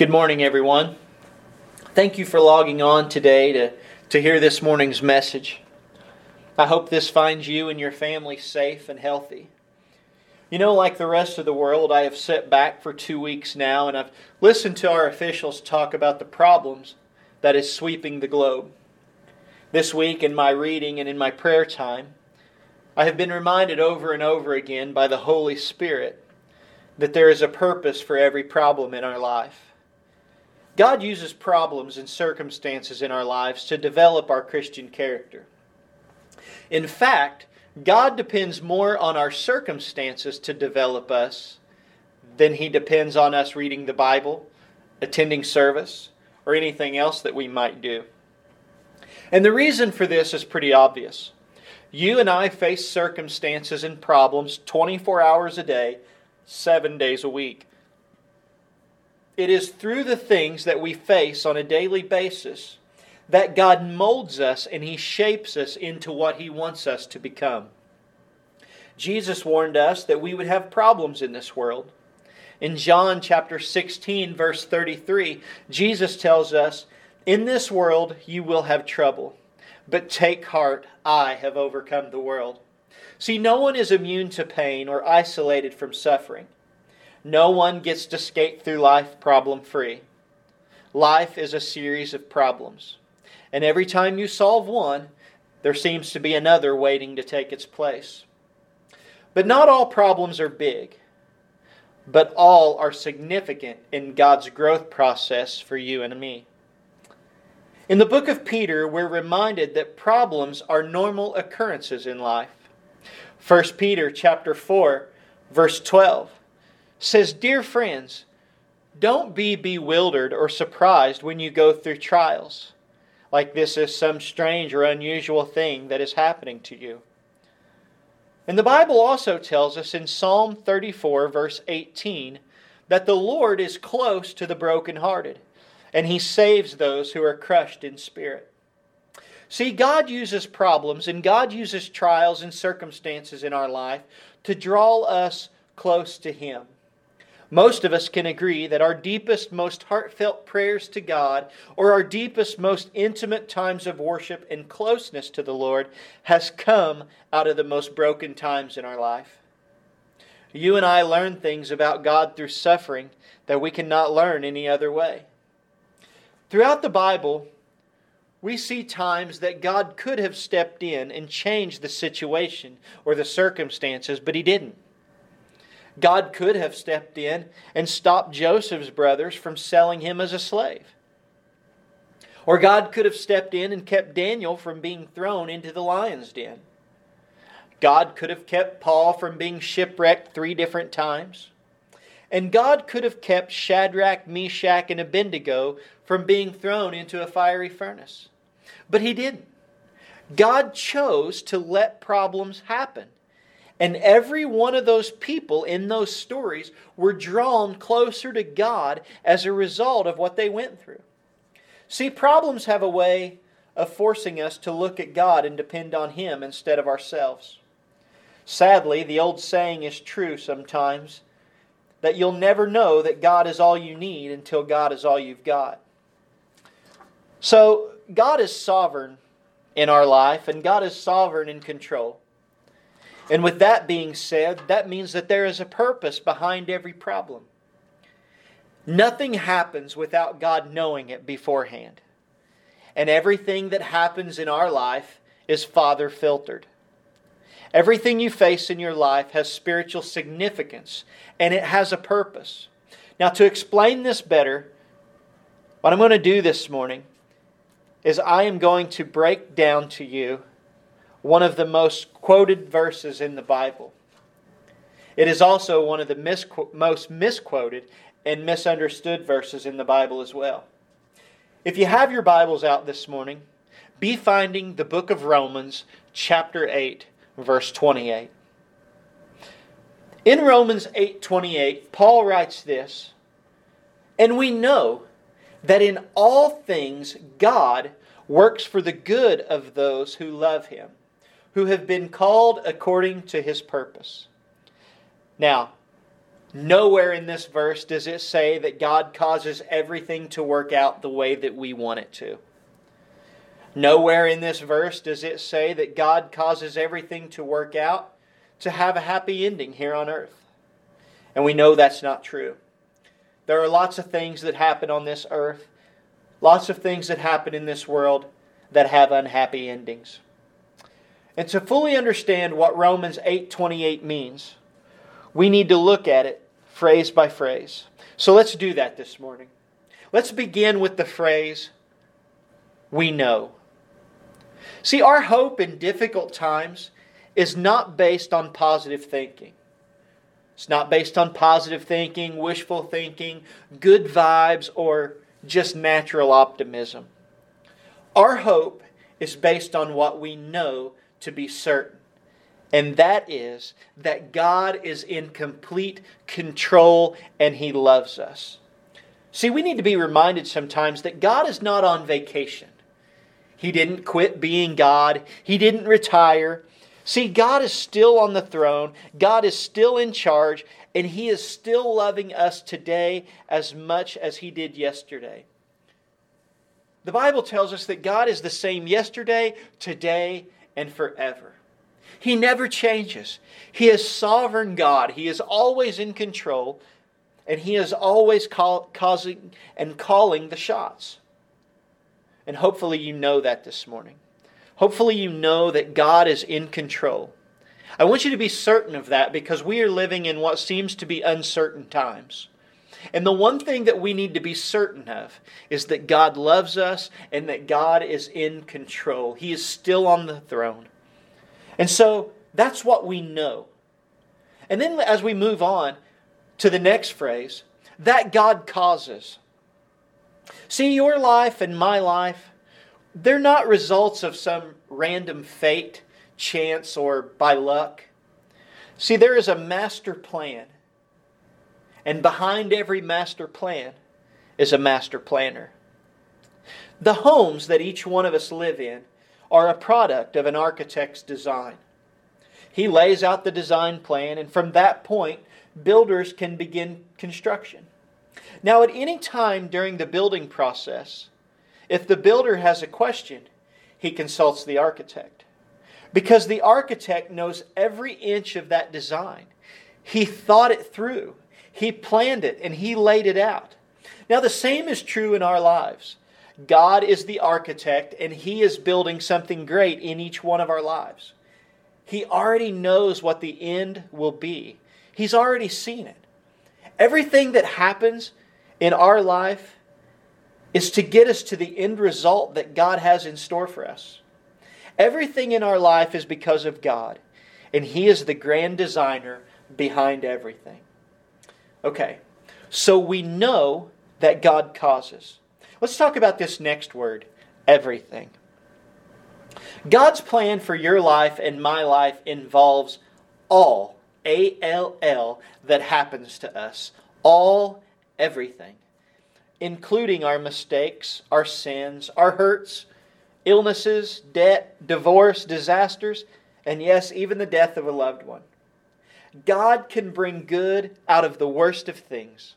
Good morning, everyone. Thank you for logging on today to, to hear this morning's message. I hope this finds you and your family safe and healthy. You know, like the rest of the world, I have sat back for two weeks now and I've listened to our officials talk about the problems that is sweeping the globe. This week, in my reading and in my prayer time, I have been reminded over and over again by the Holy Spirit that there is a purpose for every problem in our life. God uses problems and circumstances in our lives to develop our Christian character. In fact, God depends more on our circumstances to develop us than He depends on us reading the Bible, attending service, or anything else that we might do. And the reason for this is pretty obvious. You and I face circumstances and problems 24 hours a day, seven days a week. It is through the things that we face on a daily basis that God molds us and He shapes us into what He wants us to become. Jesus warned us that we would have problems in this world. In John chapter 16, verse 33, Jesus tells us, In this world you will have trouble, but take heart, I have overcome the world. See, no one is immune to pain or isolated from suffering. No one gets to skate through life problem free. Life is a series of problems. And every time you solve one, there seems to be another waiting to take its place. But not all problems are big, but all are significant in God's growth process for you and me. In the book of Peter, we're reminded that problems are normal occurrences in life. 1 Peter chapter 4, verse 12 says, Dear friends, don't be bewildered or surprised when you go through trials, like this is some strange or unusual thing that is happening to you. And the Bible also tells us in Psalm 34, verse 18, that the Lord is close to the brokenhearted, and he saves those who are crushed in spirit. See, God uses problems and God uses trials and circumstances in our life to draw us close to Him. Most of us can agree that our deepest, most heartfelt prayers to God, or our deepest, most intimate times of worship and closeness to the Lord, has come out of the most broken times in our life. You and I learn things about God through suffering that we cannot learn any other way. Throughout the Bible, we see times that God could have stepped in and changed the situation or the circumstances, but He didn't. God could have stepped in and stopped Joseph's brothers from selling him as a slave. Or God could have stepped in and kept Daniel from being thrown into the lion's den. God could have kept Paul from being shipwrecked three different times. And God could have kept Shadrach, Meshach, and Abednego from being thrown into a fiery furnace. But he didn't. God chose to let problems happen and every one of those people in those stories were drawn closer to God as a result of what they went through. See, problems have a way of forcing us to look at God and depend on Him instead of ourselves. Sadly, the old saying is true sometimes that you'll never know that God is all you need until God is all you've got. So, God is sovereign in our life, and God is sovereign in control. And with that being said, that means that there is a purpose behind every problem. Nothing happens without God knowing it beforehand. And everything that happens in our life is Father filtered. Everything you face in your life has spiritual significance and it has a purpose. Now, to explain this better, what I'm going to do this morning is I am going to break down to you one of the most quoted verses in the Bible. It is also one of the misqu- most misquoted and misunderstood verses in the Bible as well. If you have your Bibles out this morning, be finding the book of Romans, chapter 8, verse 28. In Romans 8:28, Paul writes this, "And we know that in all things God works for the good of those who love him." Who have been called according to his purpose. Now, Nowhere in this verse does it say that God causes everything to work out the way that we want it to. Nowhere in this verse does it say that God causes everything to work out to have a happy ending here on earth. And we know that's not true. There are lots of things that happen on this earth, lots of things that happen in this world that have unhappy endings. And to fully understand what Romans 8:28 means, we need to look at it phrase by phrase. So let's do that this morning. Let's begin with the phrase, we know. See, our hope in difficult times is not based on positive thinking. It's not based on positive thinking, wishful thinking, good vibes, or just natural optimism. Our hope is based on what we know to be certain. And that is that God is in complete control and He loves us. See, we need to be reminded sometimes that God is not on vacation. He didn't quit being God, He didn't retire. See, God is still on the throne, God is still in charge, and He is still loving us today as much as He did yesterday. The Bible tells us that God is the same yesterday, today, and forever. He never changes. He is sovereign God. He is always in control, and He is always call, causing and calling the shots. And hopefully, you know that this morning. Hopefully, you know that God is in control. I want you to be certain of that because we are living in what seems to be uncertain times. And the one thing that we need to be certain of is that God loves us and that God is in control. He is still on the throne. And so that's what we know. And then as we move on to the next phrase, that God causes. See, your life and my life, they're not results of some random fate, chance, or by luck. See, there is a master plan and behind every master plan is a master planner. The homes that each one of us live in are a product of an architect's design. He lays out the design plan, and from that point, builders can begin construction. Now, at any time during the building process, if the builder has a question, he consults the architect. Because the architect knows every inch of that design. He thought it through. He planned it and He laid it out. Now, the same is true in our lives. God is the architect and He is building something great in each one of our lives. He already knows what the end will be, He's already seen it. Everything that happens in our life is to get us to the end result that God has in store for us. Everything in our life is because of God, and He is the grand designer behind everything. Okay, so we know that God causes. Let's talk about this next word everything. God's plan for your life and my life involves all, A L L, that happens to us. All, everything, including our mistakes, our sins, our hurts, illnesses, debt, divorce, disasters, and yes, even the death of a loved one. God can bring good out of the worst of things.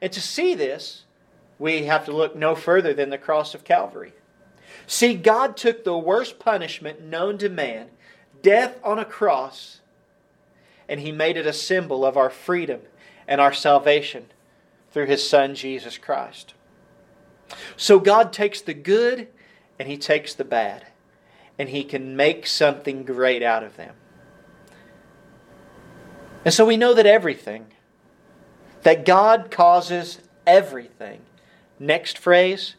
And to see this, we have to look no further than the cross of Calvary. See, God took the worst punishment known to man, death on a cross, and He made it a symbol of our freedom and our salvation through His Son, Jesus Christ. So God takes the good and He takes the bad, and He can make something great out of them. And so we know that everything, that God causes everything, next phrase,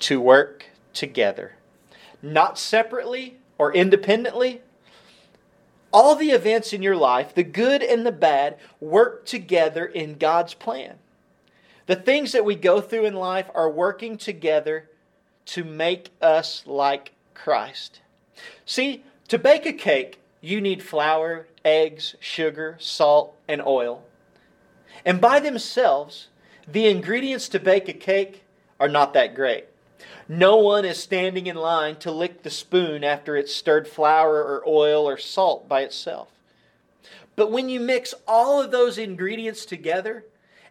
to work together. Not separately or independently. All the events in your life, the good and the bad, work together in God's plan. The things that we go through in life are working together to make us like Christ. See, to bake a cake, you need flour, eggs, sugar, salt, and oil. And by themselves, the ingredients to bake a cake are not that great. No one is standing in line to lick the spoon after it's stirred flour or oil or salt by itself. But when you mix all of those ingredients together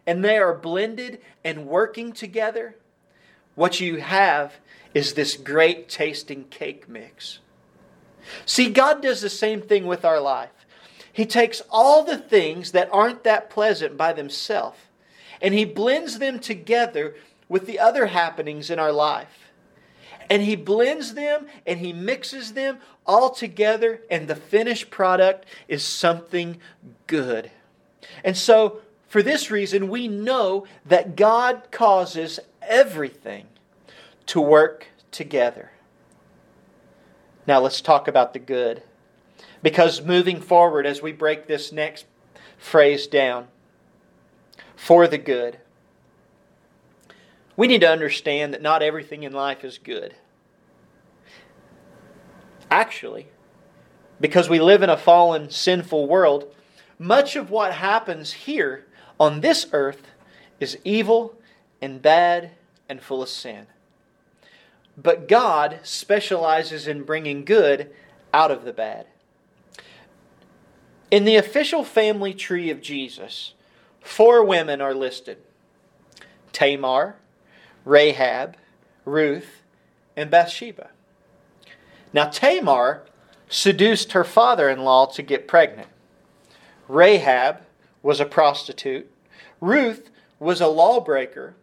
and they are blended and working together, what you have is this great tasting cake mix. See, God does the same thing with our life. He takes all the things that aren't that pleasant by themselves and He blends them together with the other happenings in our life. And He blends them and He mixes them all together, and the finished product is something good. And so, for this reason, we know that God causes everything to work together. Now, let's talk about the good. Because moving forward, as we break this next phrase down, for the good, we need to understand that not everything in life is good. Actually, because we live in a fallen, sinful world, much of what happens here on this earth is evil and bad and full of sin. But God specializes in bringing good out of the bad. In the official family tree of Jesus, four women are listed Tamar, Rahab, Ruth, and Bathsheba. Now, Tamar seduced her father in law to get pregnant. Rahab was a prostitute. Ruth was a lawbreaker.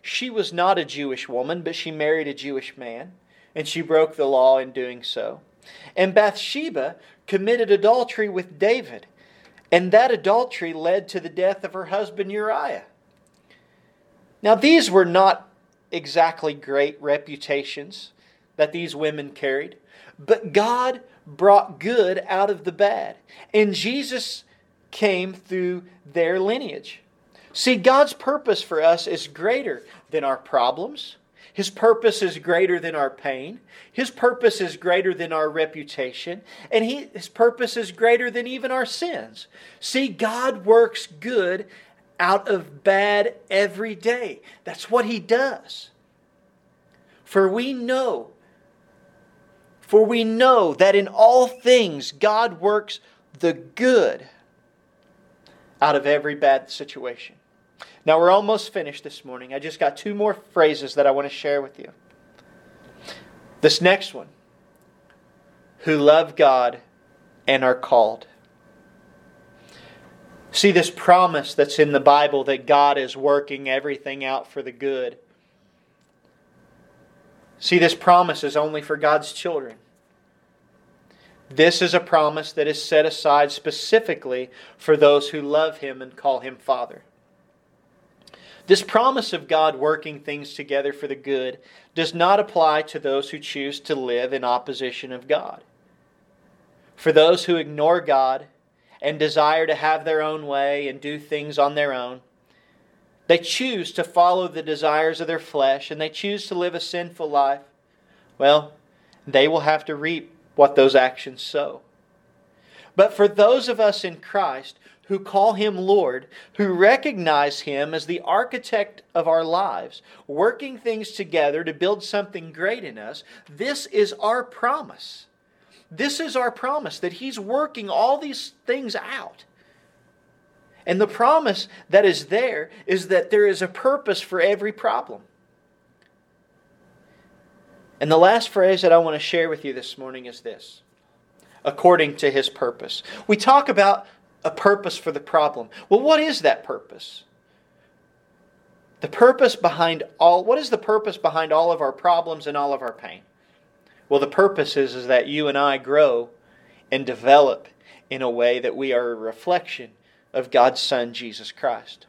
She was not a Jewish woman, but she married a Jewish man, and she broke the law in doing so. And Bathsheba committed adultery with David, and that adultery led to the death of her husband Uriah. Now, these were not exactly great reputations that these women carried, but God brought good out of the bad. And Jesus came through their lineage. See, God's purpose for us is greater than our problems. His purpose is greater than our pain. His purpose is greater than our reputation. And he, His purpose is greater than even our sins. See, God works good out of bad every day. That's what He does. For we know, for we know that in all things God works the good out of every bad situation. Now we're almost finished this morning. I just got two more phrases that I want to share with you. This next one who love God and are called. See this promise that's in the Bible that God is working everything out for the good. See, this promise is only for God's children. This is a promise that is set aside specifically for those who love Him and call Him Father. This promise of God working things together for the good does not apply to those who choose to live in opposition of God. For those who ignore God and desire to have their own way and do things on their own. They choose to follow the desires of their flesh and they choose to live a sinful life. Well, they will have to reap what those actions sow. But for those of us in Christ who call Him Lord, who recognize Him as the architect of our lives, working things together to build something great in us, this is our promise. This is our promise that He's working all these things out. And the promise that is there is that there is a purpose for every problem. And the last phrase that I want to share with you this morning is this according to his purpose. We talk about a purpose for the problem. Well, what is that purpose? The purpose behind all what is the purpose behind all of our problems and all of our pain? Well, the purpose is, is that you and I grow and develop in a way that we are a reflection of God's Son, Jesus Christ.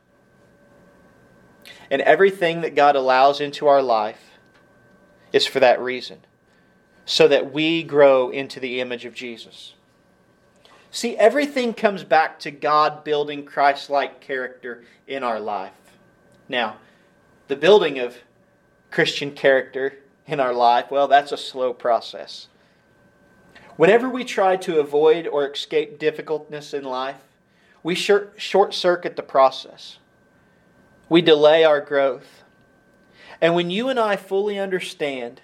And everything that God allows into our life is for that reason, so that we grow into the image of Jesus. See, everything comes back to God building Christ like character in our life. Now, the building of Christian character in our life, well, that's a slow process. Whenever we try to avoid or escape difficultness in life, we short circuit the process. We delay our growth. And when you and I fully understand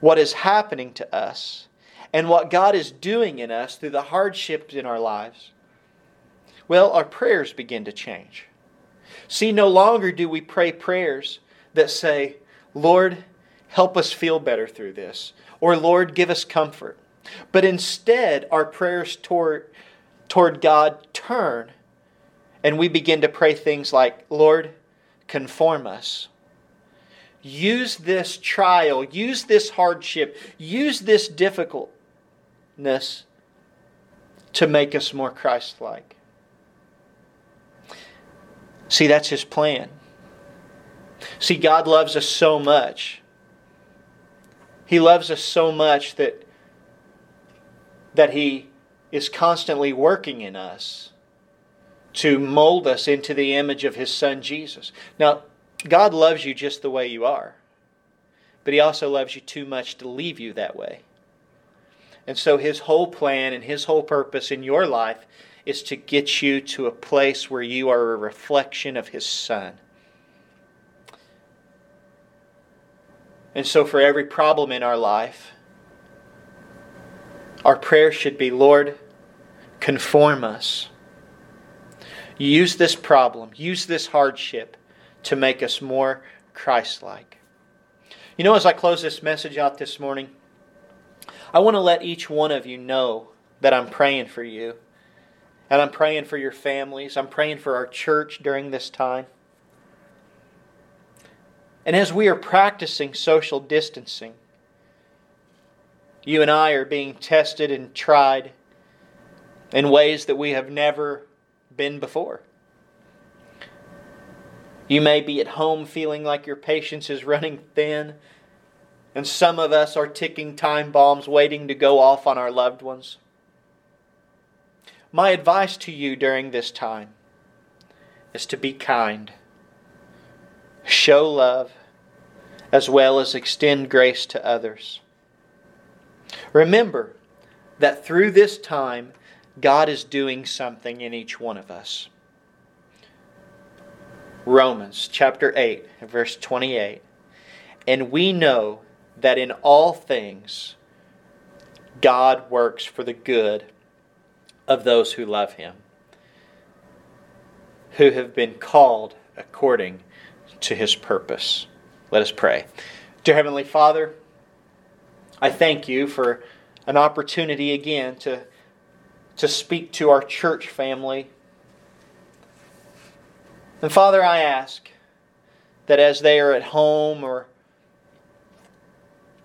what is happening to us and what God is doing in us through the hardships in our lives, Well, our prayers begin to change. See, no longer do we pray prayers that say, Lord, help us feel better through this, or Lord, give us comfort. But instead, our prayers toward, toward God turn, and we begin to pray things like, Lord, conform us. Use this trial, use this hardship, use this difficultness to make us more Christ like. See, that's His plan. See, God loves us so much. He loves us so much that, that He is constantly working in us to mold us into the image of His Son Jesus. Now, God loves you just the way you are, but He also loves you too much to leave you that way. And so His whole plan and His whole purpose in your life is to get you to a place where you are a reflection of His Son. And so, for every problem in our life, our prayer should be Lord, conform us. Use this problem, use this hardship to make us more Christ like. You know, as I close this message out this morning, I want to let each one of you know that I'm praying for you. And I'm praying for your families. I'm praying for our church during this time. And as we are practicing social distancing, you and I are being tested and tried in ways that we have never been before. You may be at home feeling like your patience is running thin, and some of us are ticking time bombs waiting to go off on our loved ones. My advice to you during this time is to be kind, show love, as well as extend grace to others. Remember that through this time, God is doing something in each one of us. Romans chapter 8, verse 28. And we know that in all things God works for the good of those who love him, who have been called according to his purpose. Let us pray. Dear Heavenly Father, I thank you for an opportunity again to, to speak to our church family. And Father, I ask that as they are at home or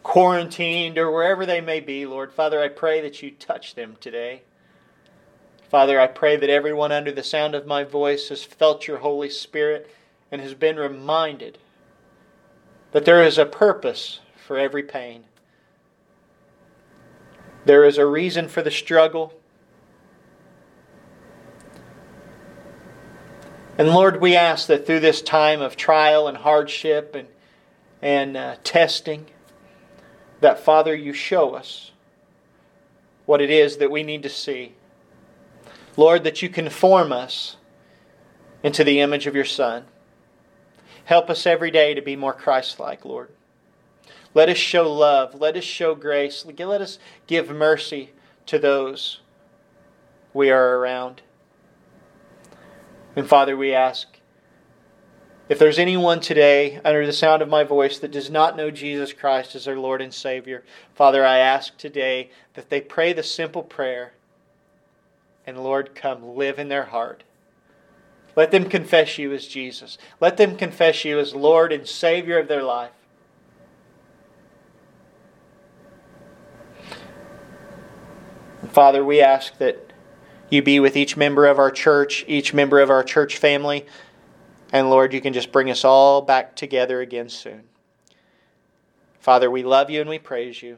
quarantined or wherever they may be, Lord, Father, I pray that you touch them today. Father, I pray that everyone under the sound of my voice has felt your Holy Spirit and has been reminded that there is a purpose for every pain. There is a reason for the struggle. And Lord, we ask that through this time of trial and hardship and, and uh, testing, that Father, you show us what it is that we need to see. Lord, that you conform us into the image of your Son. Help us every day to be more Christ like, Lord. Let us show love. Let us show grace. Let us give mercy to those we are around. And Father, we ask if there's anyone today under the sound of my voice that does not know Jesus Christ as their Lord and Savior, Father, I ask today that they pray the simple prayer and Lord, come live in their heart. Let them confess you as Jesus. Let them confess you as Lord and Savior of their life. Father, we ask that you be with each member of our church, each member of our church family, and Lord, you can just bring us all back together again soon. Father, we love you and we praise you,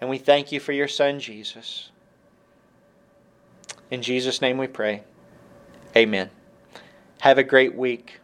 and we thank you for your Son, Jesus. In Jesus' name we pray. Amen. Have a great week.